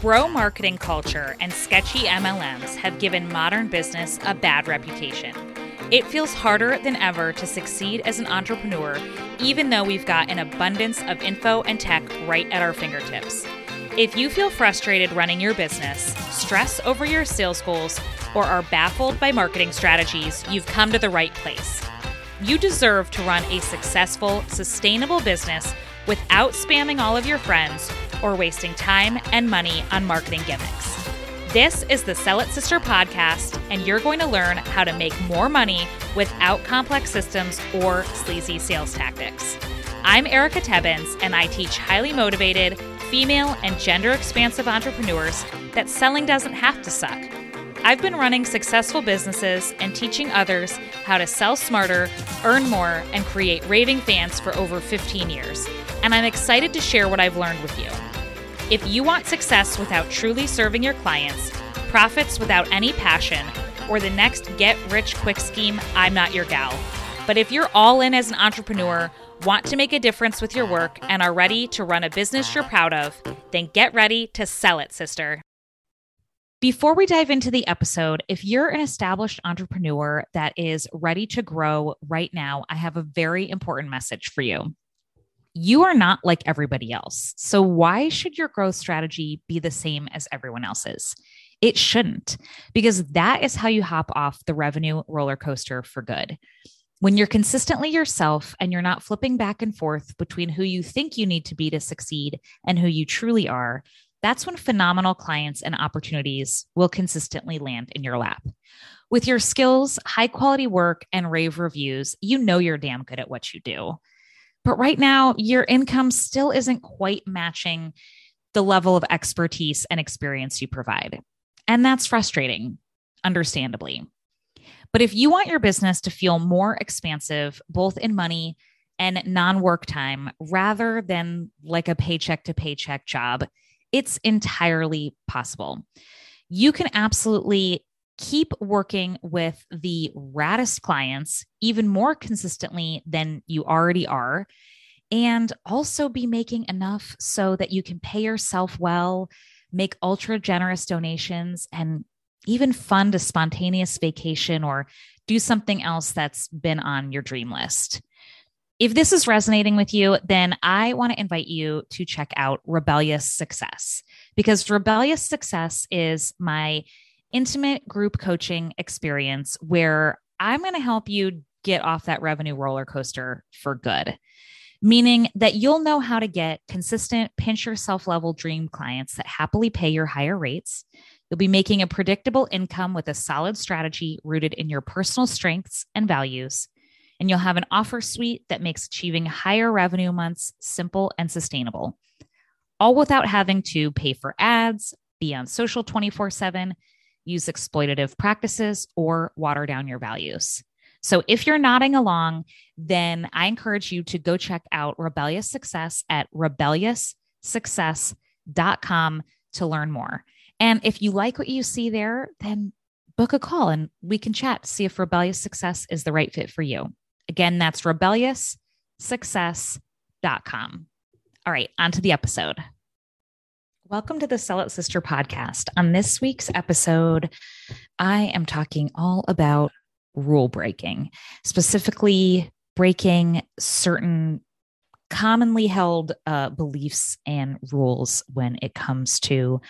Bro marketing culture and sketchy MLMs have given modern business a bad reputation. It feels harder than ever to succeed as an entrepreneur, even though we've got an abundance of info and tech right at our fingertips. If you feel frustrated running your business, stress over your sales goals, or are baffled by marketing strategies, you've come to the right place. You deserve to run a successful, sustainable business without spamming all of your friends or wasting time and money on marketing gimmicks. This is the Sell It Sister podcast, and you're going to learn how to make more money without complex systems or sleazy sales tactics. I'm Erica Tebbens, and I teach highly motivated, female, and gender expansive entrepreneurs that selling doesn't have to suck. I've been running successful businesses and teaching others how to sell smarter, earn more, and create raving fans for over 15 years. And I'm excited to share what I've learned with you. If you want success without truly serving your clients, profits without any passion, or the next get rich quick scheme, I'm not your gal. But if you're all in as an entrepreneur, want to make a difference with your work, and are ready to run a business you're proud of, then get ready to sell it, sister. Before we dive into the episode, if you're an established entrepreneur that is ready to grow right now, I have a very important message for you you are not like everybody else. So, why should your growth strategy be the same as everyone else's? It shouldn't, because that is how you hop off the revenue roller coaster for good. When you're consistently yourself and you're not flipping back and forth between who you think you need to be to succeed and who you truly are, that's when phenomenal clients and opportunities will consistently land in your lap. With your skills, high quality work, and rave reviews, you know you're damn good at what you do. But right now, your income still isn't quite matching the level of expertise and experience you provide. And that's frustrating, understandably. But if you want your business to feel more expansive, both in money and non work time, rather than like a paycheck to paycheck job, it's entirely possible. You can absolutely keep working with the raddest clients even more consistently than you already are, and also be making enough so that you can pay yourself well, make ultra generous donations, and even fund a spontaneous vacation or do something else that's been on your dream list. If this is resonating with you, then I want to invite you to check out Rebellious Success because Rebellious Success is my intimate group coaching experience where I'm going to help you get off that revenue roller coaster for good. Meaning that you'll know how to get consistent pinch yourself level dream clients that happily pay your higher rates. You'll be making a predictable income with a solid strategy rooted in your personal strengths and values. And you'll have an offer suite that makes achieving higher revenue months simple and sustainable, all without having to pay for ads, be on social 24 7, use exploitative practices, or water down your values. So if you're nodding along, then I encourage you to go check out Rebellious Success at rebellioussuccess.com to learn more. And if you like what you see there, then book a call and we can chat, to see if Rebellious Success is the right fit for you. Again, that's rebellioussuccess.com. All right, on to the episode. Welcome to the Sell It Sister podcast. On this week's episode, I am talking all about rule breaking, specifically breaking certain commonly held uh, beliefs and rules when it comes to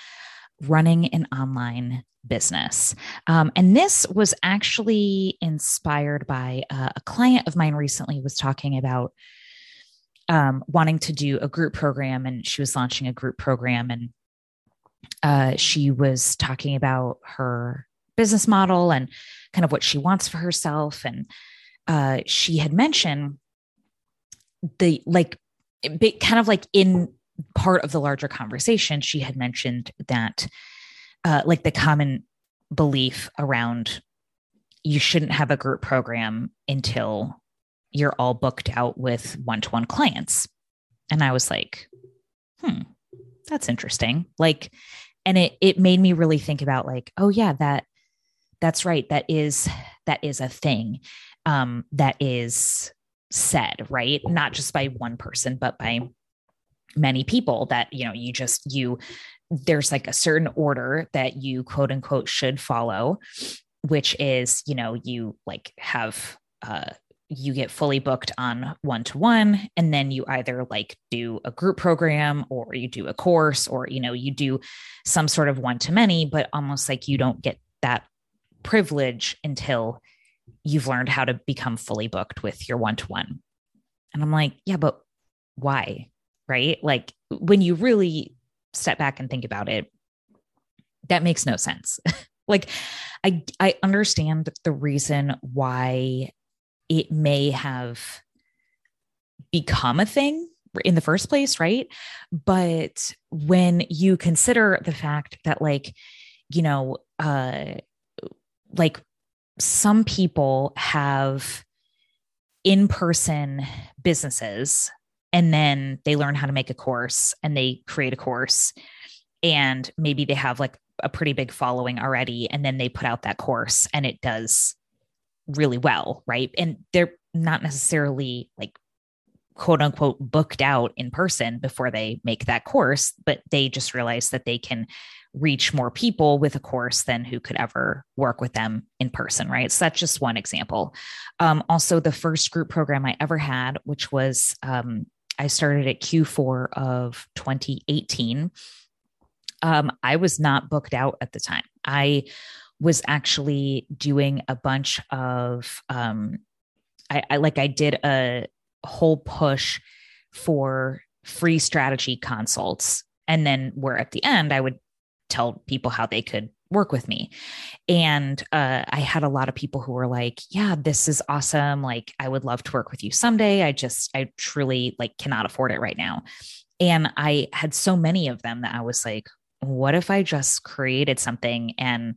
running an online business. Um, and this was actually inspired by uh, a client of mine recently was talking about um, wanting to do a group program and she was launching a group program and uh, she was talking about her business model and kind of what she wants for herself and uh, she had mentioned the like kind of like in part of the larger conversation she had mentioned that uh, like the common belief around you shouldn't have a group program until you're all booked out with one-to-one clients and i was like hmm that's interesting like and it it made me really think about like oh yeah that that's right that is that is a thing um that is said, right? Not just by one person, but by many people that, you know, you just, you, there's like a certain order that you quote unquote should follow, which is, you know, you like have, uh, you get fully booked on one to one and then you either like do a group program or you do a course or you know you do some sort of one to many but almost like you don't get that privilege until you've learned how to become fully booked with your one to one and i'm like yeah but why right like when you really step back and think about it that makes no sense like i i understand the reason why it may have become a thing in the first place, right? But when you consider the fact that, like, you know, uh, like some people have in person businesses and then they learn how to make a course and they create a course and maybe they have like a pretty big following already and then they put out that course and it does really well, right? And they're not necessarily like quote unquote booked out in person before they make that course, but they just realize that they can reach more people with a course than who could ever work with them in person, right? So that's just one example. Um, also, the first group program I ever had, which was um, I started at Q4 of 2018. Um, I was not booked out at the time. I was actually doing a bunch of um I, I like I did a whole push for free strategy consults and then where at the end I would tell people how they could work with me. And uh, I had a lot of people who were like, yeah, this is awesome. Like, I would love to work with you someday. I just, I truly like cannot afford it right now. And I had so many of them that I was like, what if I just created something and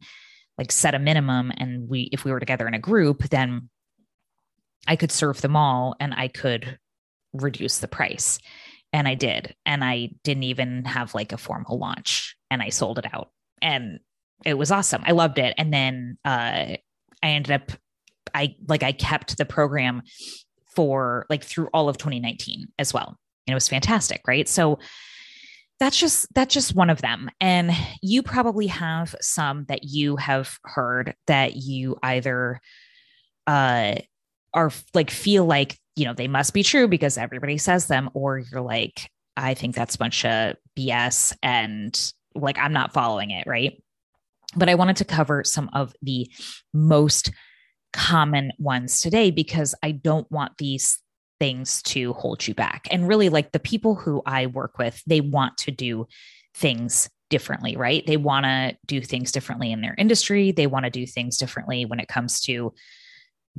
like set a minimum and we if we were together in a group then i could serve them all and i could reduce the price and i did and i didn't even have like a formal launch and i sold it out and it was awesome. I loved it. And then uh i ended up i like i kept the program for like through all of 2019 as well. And it was fantastic right? So that's just that's just one of them. And you probably have some that you have heard that you either uh are like feel like you know they must be true because everybody says them or you're like i think that's a bunch of bs and like i'm not following it right but i wanted to cover some of the most common ones today because i don't want these things to hold you back. And really, like the people who I work with, they want to do things differently, right? They want to do things differently in their industry. They want to do things differently when it comes to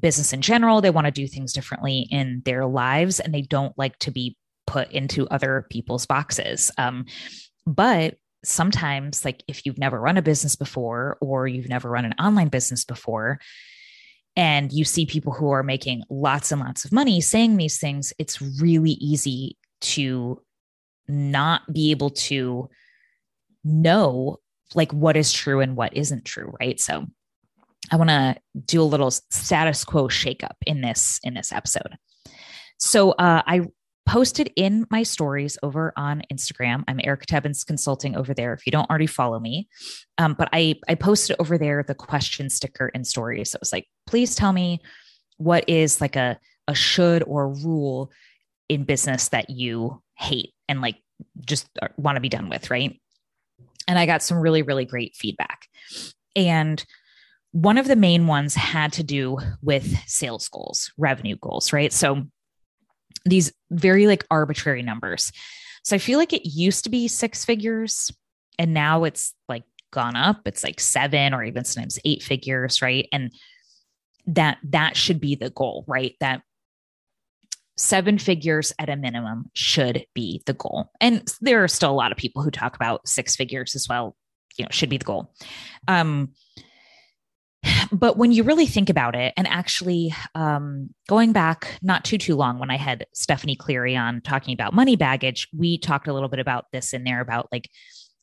business in general. They want to do things differently in their lives and they don't like to be put into other people's boxes. Um, but sometimes, like if you've never run a business before or you've never run an online business before, and you see people who are making lots and lots of money saying these things, it's really easy to not be able to know like what is true and what isn't true, right? So I want to do a little status quo shakeup in this in this episode. So uh, I posted in my stories over on Instagram. I'm Erica Tebbens Consulting over there. If you don't already follow me, um, but I I posted over there the question sticker in stories. So it was like, please tell me what is like a a should or rule in business that you hate and like just want to be done with, right? And I got some really really great feedback, and one of the main ones had to do with sales goals, revenue goals, right? So these very like arbitrary numbers. So I feel like it used to be six figures and now it's like gone up. It's like seven or even sometimes eight figures, right? And that that should be the goal, right? That seven figures at a minimum should be the goal. And there are still a lot of people who talk about six figures as well, you know, should be the goal. Um but when you really think about it, and actually um, going back not too too long when I had Stephanie Cleary on talking about money baggage, we talked a little bit about this in there about like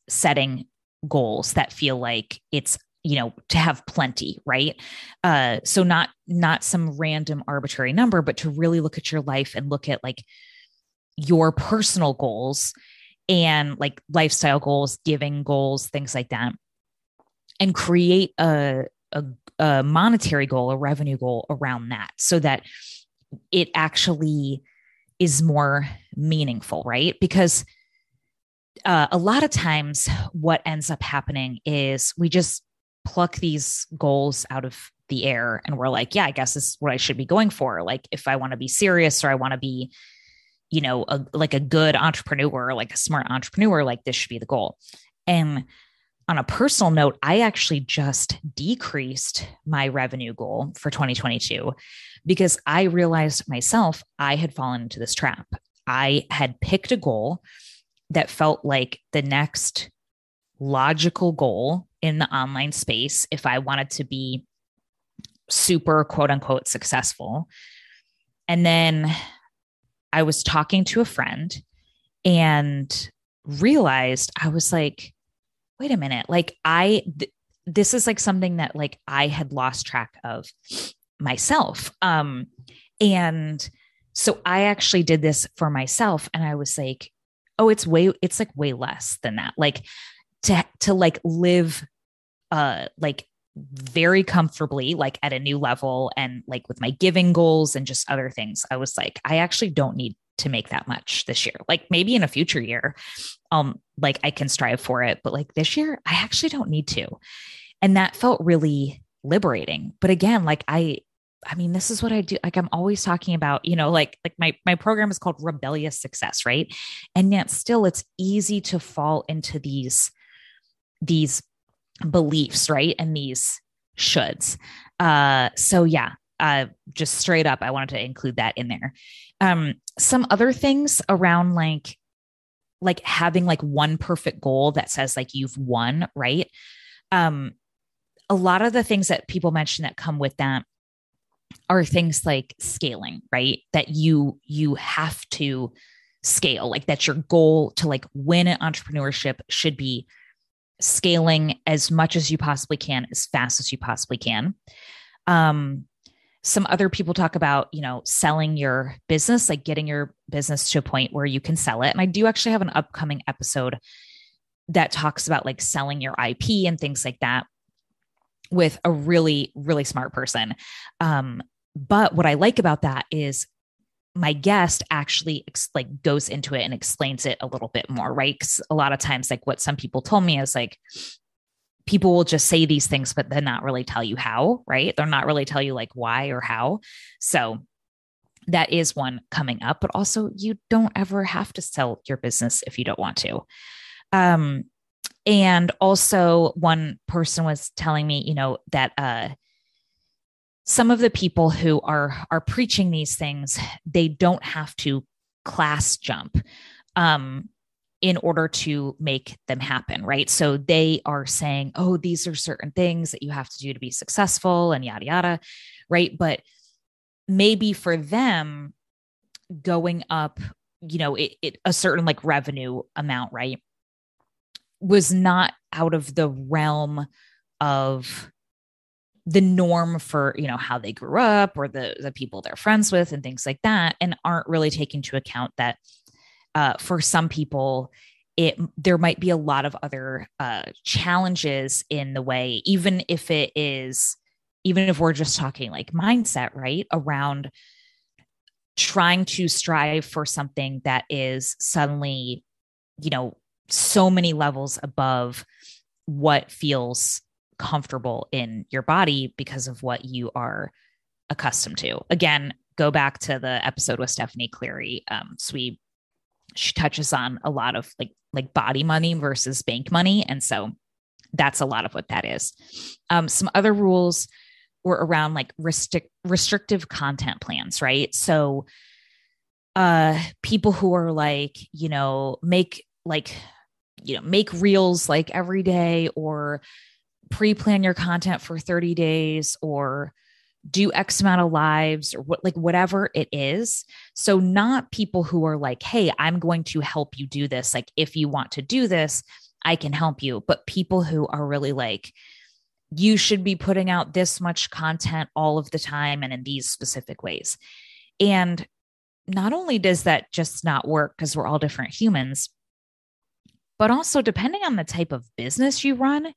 setting goals that feel like it's you know to have plenty right? Uh so not not some random arbitrary number but to really look at your life and look at like your personal goals and like lifestyle goals giving goals things like that and create a, a, a monetary goal a revenue goal around that so that it actually is more meaningful right? Because uh, a lot of times what ends up happening is we just pluck these goals out of the air and we're like yeah i guess this is what i should be going for. Like if i want to be serious or i want to be you know a, like a good entrepreneur like a smart entrepreneur like this should be the goal. And on a personal note i actually just decreased my revenue goal for 2022 because i realized myself i had fallen into this trap i had picked a goal that felt like the next logical goal in the online space if I wanted to be super quote unquote successful. And then I was talking to a friend and realized I was like, wait a minute, like I, th- this is like something that like I had lost track of myself. Um, and so I actually did this for myself and I was like, oh, it's way, it's like way less than that. Like to, to like live, uh, like very comfortably, like at a new level and like with my giving goals and just other things. I was like, I actually don't need to make that much this year. Like maybe in a future year, um, like I can strive for it, but like this year, I actually don't need to. And that felt really liberating. But again, like I I mean, this is what I do. Like I'm always talking about, you know, like like my my program is called rebellious success, right? And yet still it's easy to fall into these these beliefs, right? And these shoulds. Uh so yeah, uh just straight up I wanted to include that in there. Um some other things around like like having like one perfect goal that says like you've won, right? Um a lot of the things that people mention that come with that are things like scaling, right? That you you have to scale. Like that's your goal to like win an entrepreneurship should be scaling as much as you possibly can as fast as you possibly can. Um some other people talk about, you know, selling your business, like getting your business to a point where you can sell it. And I do actually have an upcoming episode that talks about like selling your IP and things like that with a really, really smart person. Um, but what I like about that is my guest actually ex- like goes into it and explains it a little bit more, right? Because a lot of times, like what some people told me is like, people will just say these things, but then not really tell you how, right? They're not really tell you like why or how. So that is one coming up, but also you don't ever have to sell your business if you don't want to. Um, and also one person was telling me you know that uh some of the people who are are preaching these things they don't have to class jump um in order to make them happen right? So they are saying oh these are certain things that you have to do to be successful and yada yada right? But maybe for them going up you know it, it a certain like revenue amount right was not out of the realm of the norm for you know how they grew up or the the people they're friends with and things like that and aren't really taking into account that uh, for some people it there might be a lot of other uh, challenges in the way even if it is even if we're just talking like mindset right around trying to strive for something that is suddenly you know so many levels above what feels comfortable in your body because of what you are accustomed to. Again, go back to the episode with Stephanie Cleary. Um, so we she touches on a lot of like like body money versus bank money, and so that's a lot of what that is. Um, some other rules were around like restrict restrictive content plans, right? So uh people who are like you know make like you know make reels like every day or pre-plan your content for 30 days or do x amount of lives or what like whatever it is. So not people who are like hey i'm going to help you do this. Like if you want to do this i can help you. But people who are really like you should be putting out this much content all of the time and in these specific ways. And not only does that just not work because we're all different humans, but also depending on the type of business you run,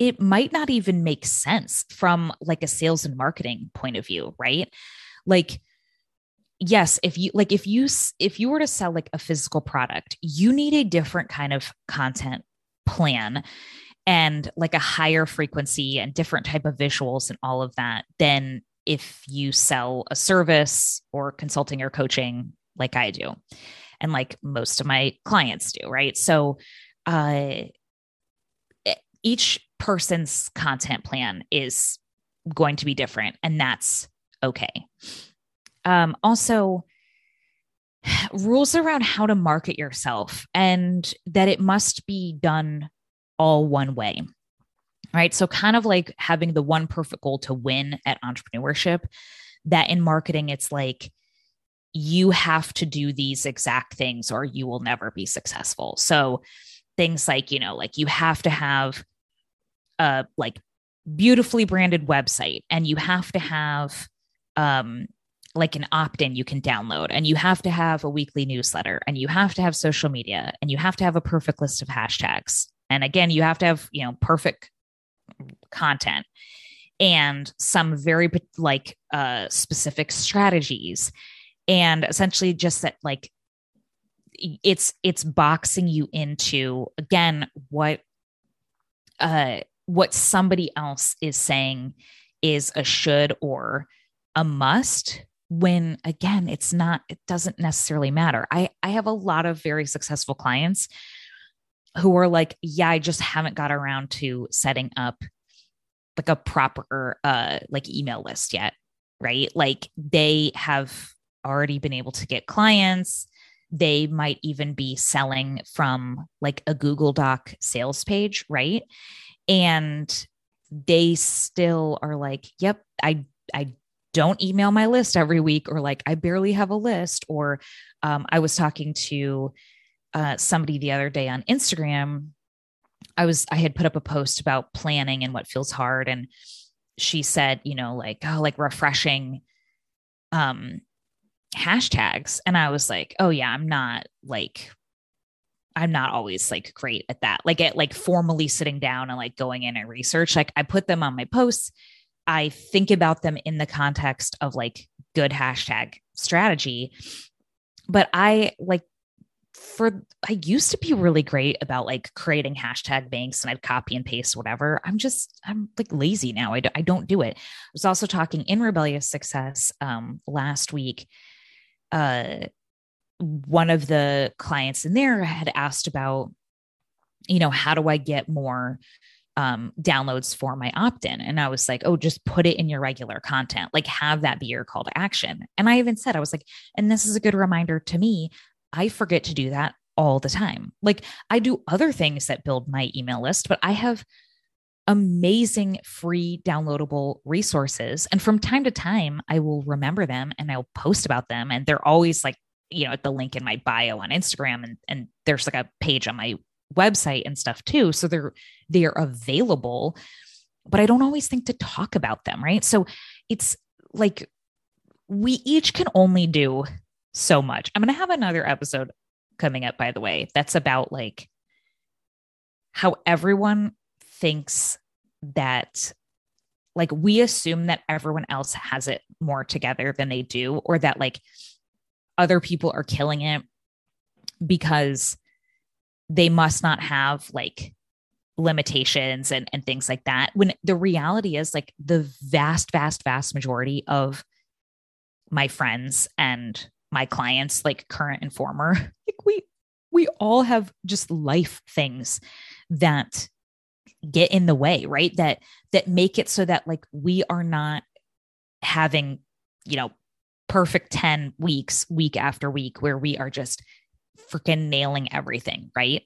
it might not even make sense from like a sales and marketing point of view, right? Like yes, if you like if you if you were to sell like a physical product, you need a different kind of content plan and like a higher frequency and different type of visuals and all of that than if you sell a service or consulting or coaching like I do and like most of my clients do, right? So uh each person's content plan is going to be different and that's okay. Um also rules around how to market yourself and that it must be done all one way right? So, kind of like having the one perfect goal to win at entrepreneurship, that in marketing, it's like you have to do these exact things or you will never be successful. So, things like, you know, like you have to have a like beautifully branded website and you have to have, um, like an opt in you can download, and you have to have a weekly newsletter, and you have to have social media, and you have to have a perfect list of hashtags. And again, you have to have, you know, perfect content and some very like uh specific strategies and essentially just that like it's it's boxing you into again what uh what somebody else is saying is a should or a must when again it's not it doesn't necessarily matter i i have a lot of very successful clients who are like, yeah, I just haven't got around to setting up like a proper uh like email list yet, right? Like they have already been able to get clients. They might even be selling from like a Google Doc sales page, right? And they still are like, yep, I I don't email my list every week or like I barely have a list or um, I was talking to uh, somebody the other day on Instagram. I was I had put up a post about planning and what feels hard, and she said, you know, like oh, like refreshing um hashtags, and I was like, oh yeah, I'm not like I'm not always like great at that. Like at like formally sitting down and like going in and research. Like I put them on my posts. I think about them in the context of like good hashtag strategy. But I like for I used to be really great about like creating hashtag banks and I'd copy and paste whatever. I'm just I'm like lazy now. I, don't do it. I was also talking in rebellious success um last week. Uh one of the clients in there had asked about you know how do I get more um, downloads for my opt in. And I was like, oh, just put it in your regular content, like have that be your call to action. And I even said, I was like, and this is a good reminder to me I forget to do that all the time. Like I do other things that build my email list, but I have amazing free downloadable resources. And from time to time, I will remember them and I'll post about them. And they're always like, you know, at the link in my bio on Instagram. And, and there's like a page on my website and stuff too. So they're they're available, but I don't always think to talk about them. Right. So it's like we each can only do so much. I'm going to have another episode coming up, by the way, that's about like how everyone thinks that, like, we assume that everyone else has it more together than they do, or that like other people are killing it because they must not have like limitations and, and things like that. When the reality is, like, the vast, vast, vast majority of my friends and my clients, like current and former, like we we all have just life things that get in the way, right? That that make it so that like we are not having, you know, perfect 10 weeks week after week where we are just freaking nailing everything, right?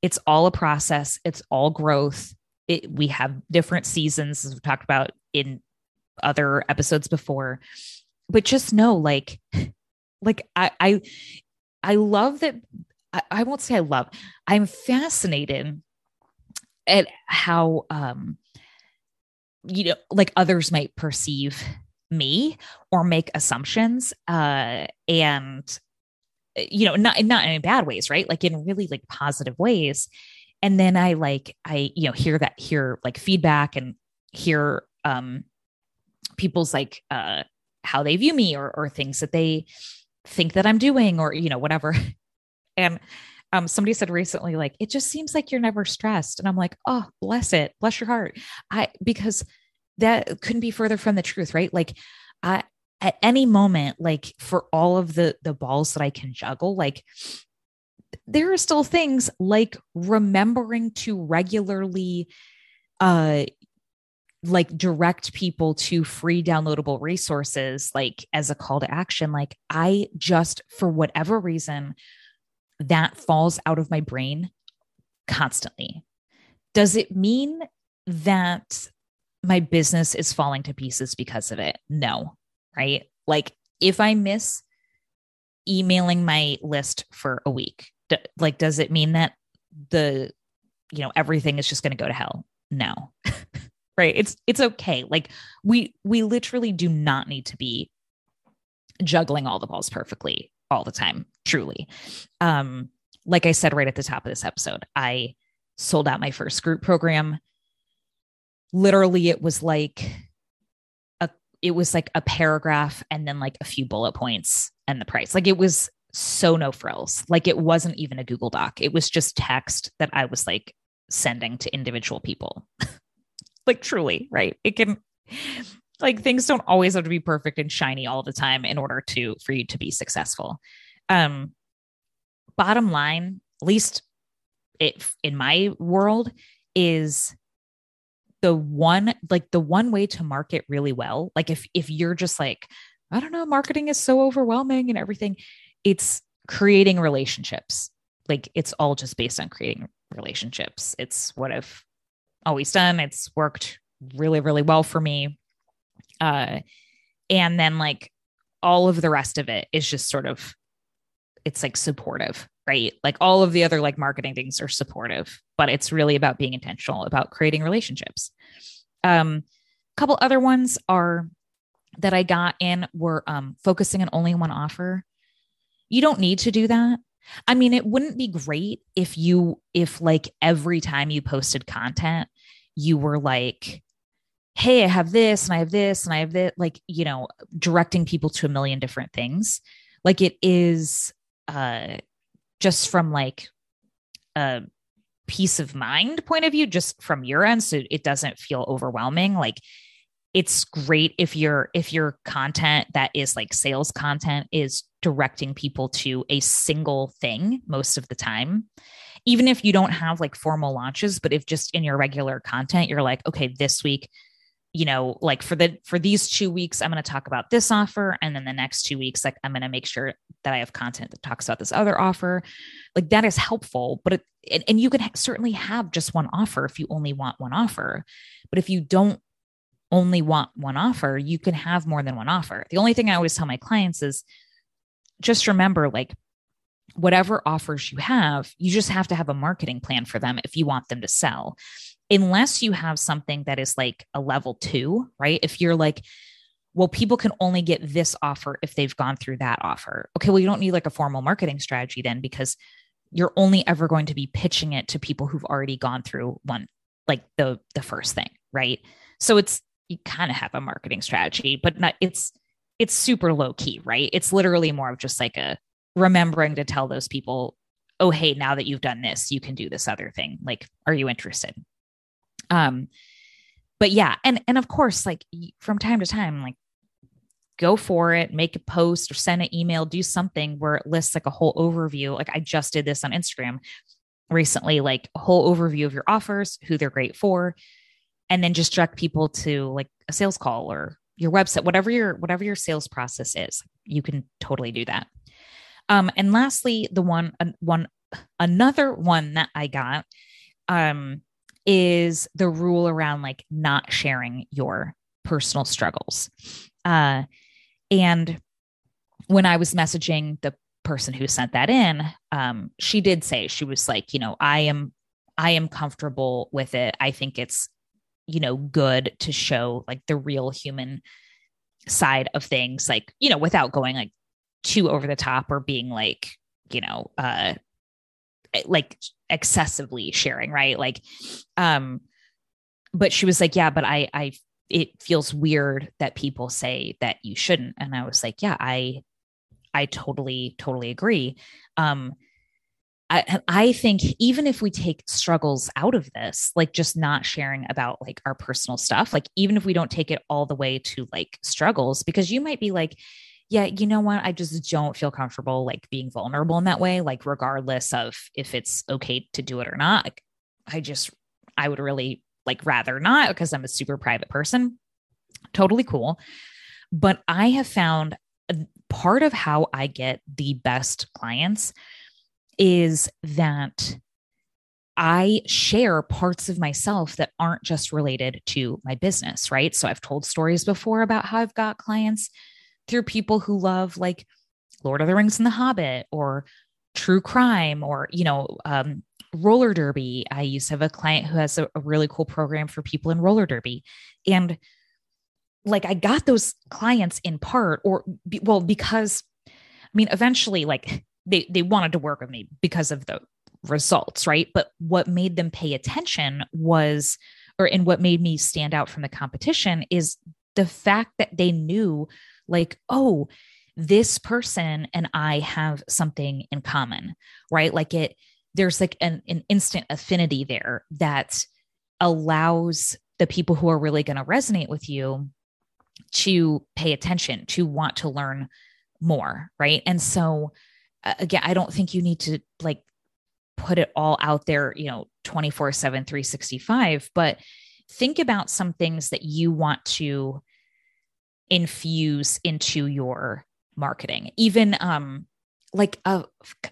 It's all a process, it's all growth. It, we have different seasons as we've talked about in other episodes before. But just know like like I I I love that I, I won't say I love. I'm fascinated at how um you know, like others might perceive me or make assumptions. Uh, and you know, not not in bad ways, right? Like in really like positive ways. And then I like I, you know, hear that hear like feedback and hear um people's like uh how they view me or or things that they think that I'm doing or you know whatever. and um somebody said recently like it just seems like you're never stressed and I'm like, "Oh, bless it. Bless your heart." I because that couldn't be further from the truth, right? Like I at any moment like for all of the the balls that I can juggle, like there are still things like remembering to regularly uh like direct people to free downloadable resources like as a call to action like i just for whatever reason that falls out of my brain constantly does it mean that my business is falling to pieces because of it. No right? Like if i miss emailing my list for a week d- like does it mean that the you know everything is just going to go to hell? No. Right? It's it's okay. Like we we literally do not need to be juggling all the balls perfectly all the time truly. Um like i said right at the top of this episode i sold out my first group program literally it was like a it was like a paragraph and then like a few bullet points and the price like it was so no frills like it wasn't even a google doc it was just text that i was like sending to individual people like truly, right? It can like things don't always have to be perfect and shiny all the time in order to for you to be successful. Um bottom line, at least it in my world is the one like the one way to market really well. Like if if you're just like I don't know, marketing is so overwhelming and everything, it's creating relationships. Like it's all just based on creating relationships. It's what I've always done. It's worked really, really well for me. Uh, and then like all of the rest of it is just sort of, it's like supportive, right? Like all of the other like marketing things are supportive, but it's really about being intentional about creating relationships. Um, a couple other ones are that I got in were um, focusing on only one offer. You don't need to do that. I mean, it wouldn't be great if you, if like every time you posted content, you were like, hey, I have this and I have this and I have this, like, you know, directing people to a million different things. Like it is uh just from like a peace of mind point of view, just from your end. So it doesn't feel overwhelming. Like it's great if your if your content that is like sales content is directing people to a single thing most of the time even if you don't have like formal launches but if just in your regular content you're like okay this week you know like for the for these two weeks i'm going to talk about this offer and then the next two weeks like i'm going to make sure that i have content that talks about this other offer. Like that is helpful but it, and, and you can ha- certainly have just one offer if you only want one offer. But if you don't only want one offer you can have more than one offer. The only thing i always tell my clients is just remember like whatever offers you have, you just have to have a marketing plan for them if you want them to sell. Unless you have something that is like a level two, right? If you're like, well, people can only get this offer if they've gone through that offer. Okay, well, you don't need like a formal marketing strategy then because you're only ever going to be pitching it to people who've already gone through one, like the the first thing, right? So it's you kind of have a marketing strategy, but not it's it's super low key, right? It's literally more of just like a remembering to tell those people, oh, hey, now that you've done this, you can do this other thing. Like, are you interested? Um, but yeah, and and of course, like from time to time, like go for it, make a post or send an email, do something where it lists like a whole overview. Like I just did this on Instagram recently, like a whole overview of your offers, who they're great for, and then just direct people to like a sales call or your website, whatever your whatever your sales process is. You can totally do that. Um, and lastly, the one one another one that I got um, is the rule around like not sharing your personal struggles. Uh, and when I was messaging the person who sent that in, um, she did say she was like, you know, I am I am comfortable with it. I think it's you know, good to show like the real human side of things, like, you know, without going like too over the top or being like, you know, uh, like excessively sharing, right? Like, um, but she was like, yeah, but I, I, it feels weird that people say that you shouldn't. And I was like, yeah, I, I totally, totally agree. Um, I, I think even if we take struggles out of this, like just not sharing about like our personal stuff, like even if we don't take it all the way to like struggles, because you might be like, yeah, you know what? I just don't feel comfortable like being vulnerable in that way, like regardless of if it's okay to do it or not. I just, I would really like rather not because I'm a super private person. Totally cool. But I have found uh, part of how I get the best clients is that I share parts of myself that aren't just related to my business, right? So I've told stories before about how I've got clients through people who love like Lord of the Rings and The Hobbit or true crime or, you know, um, roller derby. I used to have a client who has a, a really cool program for people in roller derby. And like I got those clients in part or be, well because I mean eventually like they they wanted to work with me because of the results, right? But what made them pay attention was, or and what made me stand out from the competition is the fact that they knew, like, oh, this person and I have something in common, right? Like it, there's like an, an instant affinity there that allows the people who are really going to resonate with you to pay attention, to want to learn more, right? And so again, I don't think you need to like put it all out there, you know, 24 7, 365, but think about some things that you want to infuse into your marketing. Even um, like a,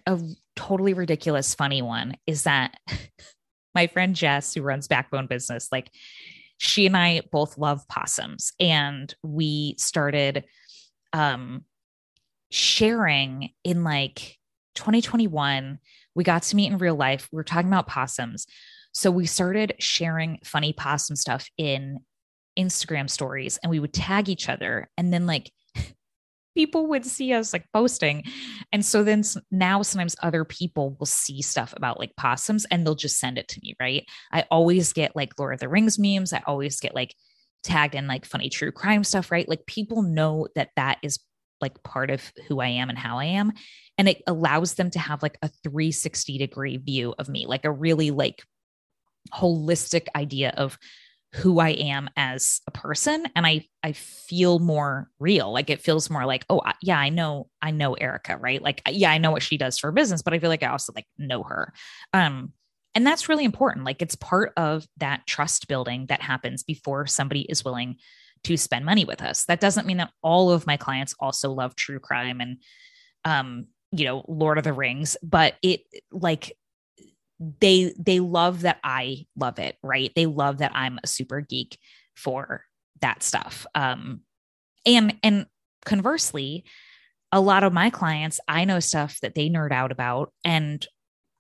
a totally ridiculous, funny one is that my friend Jess, who runs Backbone Business, like she and I both love possums, and we started um sharing in like 2021. We got to meet in real life. We were talking about possums. So we started sharing funny possum stuff in Instagram stories and we would tag each other. And then like people would see us like posting. And so then now sometimes other people will see stuff about like possums and they'll just send it to me, right? I always get like Lord of the Rings memes. I always get like tagged in like funny true crime stuff, right? Like people know that that is like part of who I am and how I am. And it allows them to have like a 360 degree view of me, like a really like holistic idea of who I am as a person and I I feel more real. Like it feels more like oh yeah I know I know Erica right? Like yeah I know what she does for business but I feel like I also like know her. Um and that's really important. Like it's part of that trust building that happens before somebody is willing to spend money with us. That doesn't mean that all of my clients also love true crime and um you know Lord of the Rings, but it like they they love that I love it, right? They love that I'm a super geek for that stuff. Um and and conversely, a lot of my clients, I know stuff that they nerd out about and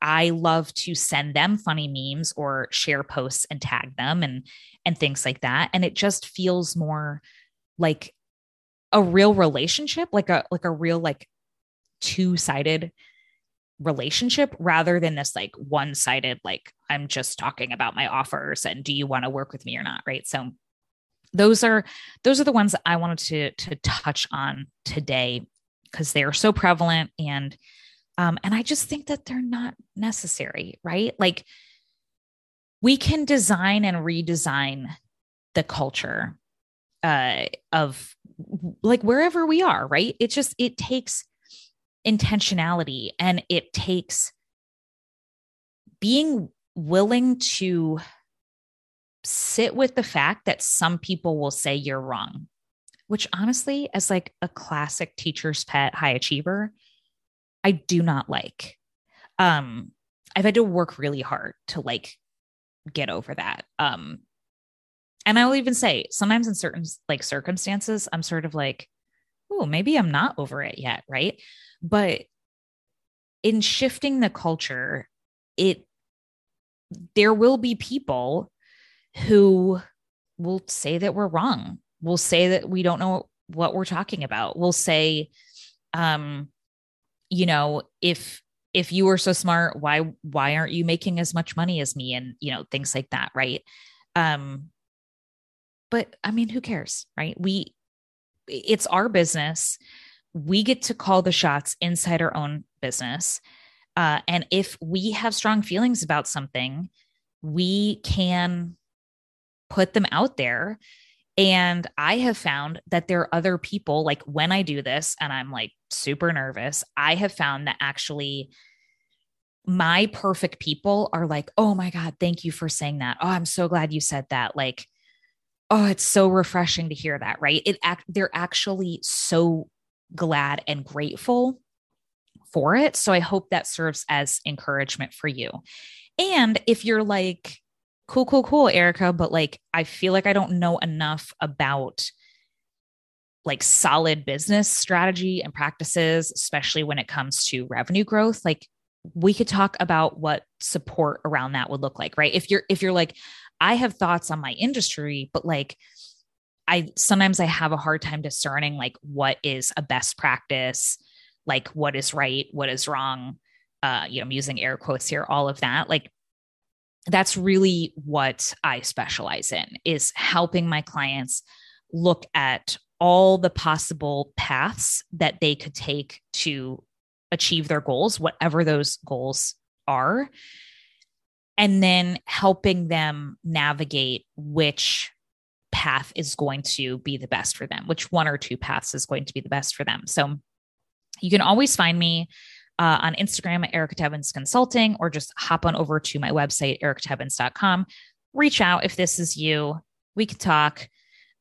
I love to send them funny memes or share posts and tag them and and things like that and it just feels more like a real relationship like a like a real like two-sided relationship rather than this like one-sided like I'm just talking about my offers and do you want to work with me or not right so those are those are the ones that I wanted to to touch on today because they are so prevalent and um, and I just think that they're not necessary, right? Like we can design and redesign the culture uh, of like wherever we are, right? It just it takes intentionality and it takes being willing to sit with the fact that some people will say you're wrong which honestly as like a classic teacher's pet high achiever I do not like. Um, I've had to work really hard to like get over that. Um, and I will even say sometimes in certain like circumstances, I'm sort of like, oh, maybe I'm not over it yet, right? But in shifting the culture, it there will be people who we'll say that we're wrong. We'll say that we don't know what we're talking about. We'll say, um, you know, if if you were so smart, why why aren't you making as much money as me? And you know, things like that, right? Um, but I mean, who cares, right? We it's our business. We get to call the shots inside our own business. Uh, and if we have strong feelings about something, we can put them out there. And I have found that there are other people, like when I do this and I'm like super nervous, I have found that actually my perfect people are like, oh my God, thank you for saying that. Oh, I'm so glad you said that. Like, oh, it's so refreshing to hear that, right? It act they're actually so glad and grateful for it. So I hope that serves as encouragement for you. And if you're like, cool, cool, cool, Erica, but like, I feel like I don't know enough about like solid business strategy and practices, especially when it comes to revenue growth, like we could talk about what support around that would look like, right? If you're if you're like I have thoughts on my industry, but like I sometimes I have a hard time discerning like what is a best practice, like what is right, what is wrong. Uh, you know, I'm using air quotes here, all of that. Like that's really what I specialize in is helping my clients look at all the possible paths that they could take to achieve their goals, whatever those goals are, and then helping them navigate which path is going to be the best for them, which one or two paths is going to be the best for them. So you can always find me uh, on Instagram at Erica Tebbens Consulting or just hop on over to my website, ericatebbens.com. Reach out if this is you. We can talk.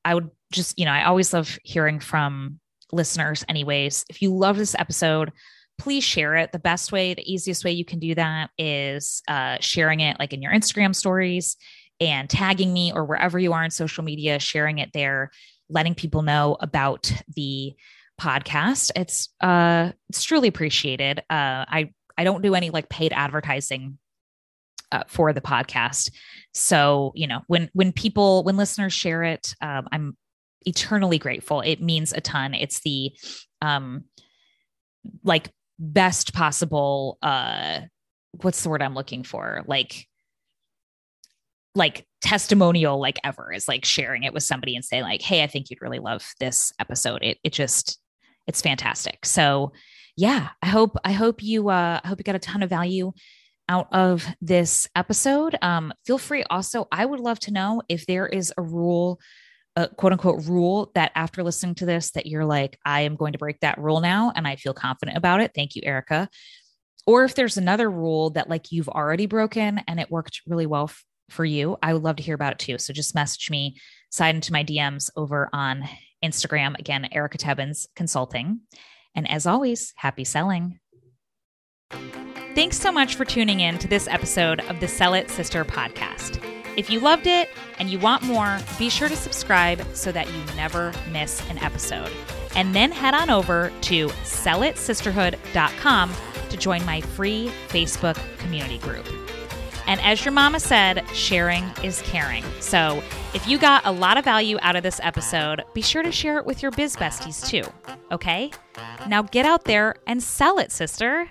I would just, you know, I always love hearing from listeners, anyways. If you love this episode, please share it. The best way, the easiest way you can do that is uh, sharing it like in your Instagram stories and tagging me or wherever you are in social media, sharing it there, letting people know about the podcast. It's uh it's truly appreciated. Uh I I don't do any like paid advertising uh, for the podcast. So, you know, when when people when listeners share it, um, I'm eternally grateful. It means a ton. It's the um like best possible uh what's the word I'm looking for? Like like testimonial like ever is like sharing it with somebody and say like hey i think you'd really love this episode. It it just it's fantastic. So yeah i hope i hope you uh i hope you got a ton of value out of this episode. Um feel free also i would love to know if there is a rule a quote unquote rule that after listening to this that you're like i am going to break that rule now and i feel confident about it. Thank you erica. Or if there's another rule that like you've already broken and it worked really well f- for you i would love to hear about it too. So just message me slide into my dms over on instagram. Again erica tebbens consulting. And as always happy selling. Thanks so much for tuning in to this episode of the sell it sister podcast if you loved it and you want more, be sure to subscribe so that you never miss an episode. And then head on over to sellitsisterhood.com to join my free Facebook community group. And as your mama said, sharing is caring. So if you got a lot of value out of this episode, be sure to share it with your biz besties too. Okay? Now get out there and sell it, sister.